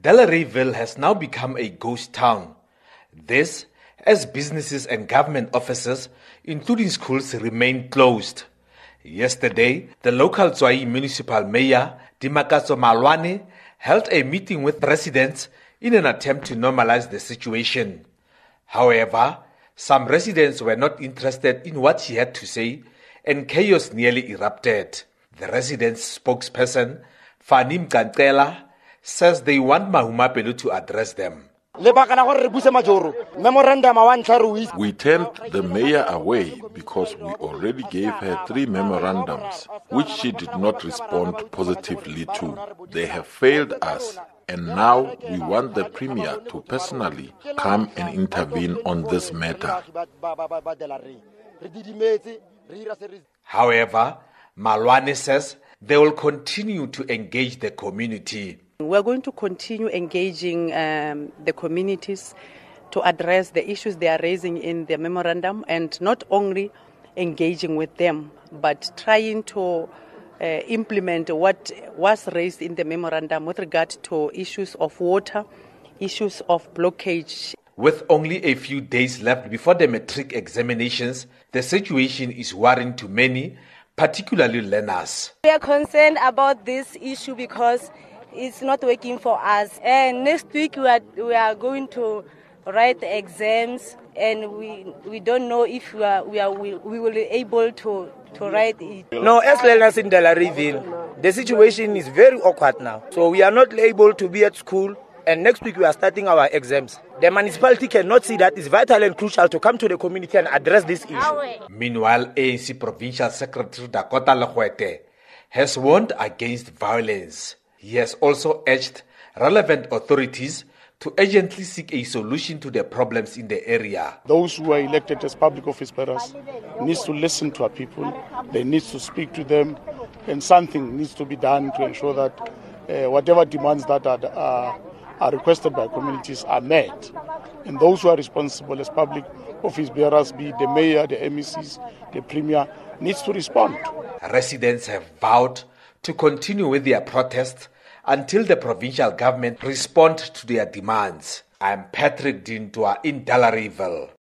Delareyville has now become a ghost town. This as businesses and government offices, including schools, remain closed. Yesterday, the local Tswaing municipal mayor, Dimakatso Malwane, held a meeting with residents in an attempt to normalize the situation. However, some residents were not interested in what she had to say and chaos nearly erupted. The residents' spokesperson, Fanim Kantela, says they want Mahumapelo to address them. We turned the mayor away because we already gave her three memorandums, which she did not respond positively to. They have failed us, and now we want the premier to personally come and intervene on this matter. However, Malwane says they will continue to engage the community. We're going to continue engaging um, the communities to address the issues they are raising in the memorandum and not only engaging with them, but trying to uh, implement what was raised in the memorandum with regard to issues of water, issues of blockage. With only a few days left before the matric examinations, the situation is worrying to many, particularly learners. We are concerned about this issue because it's not working for us. And next week we are, we are going to write exams and we we don't know if we are we are we, we will be able to to write it. No, as learners in Delareyville, the situation is very awkward now. So we are not able to be at school and next week we are starting our exams. The municipality cannot see that it's vital and crucial to come to the community and address this issue. Meanwhile, ANC Provincial Secretary Dakota Legoete has warned against violence. He has also urged relevant authorities to urgently seek a solution to the problems in the area. Those who are elected as public office bearers needs to listen to our people. They need to speak to them, and something needs to be done to ensure that uh, whatever demands that are, uh, are requested by communities are met. And those who are responsible as public office bearers, be the mayor, the MECs, the premier, needs to respond. Residents have vowed to continue with their protests until the provincial government respond to their demands. I'm Patrick Dintua in Delareyville.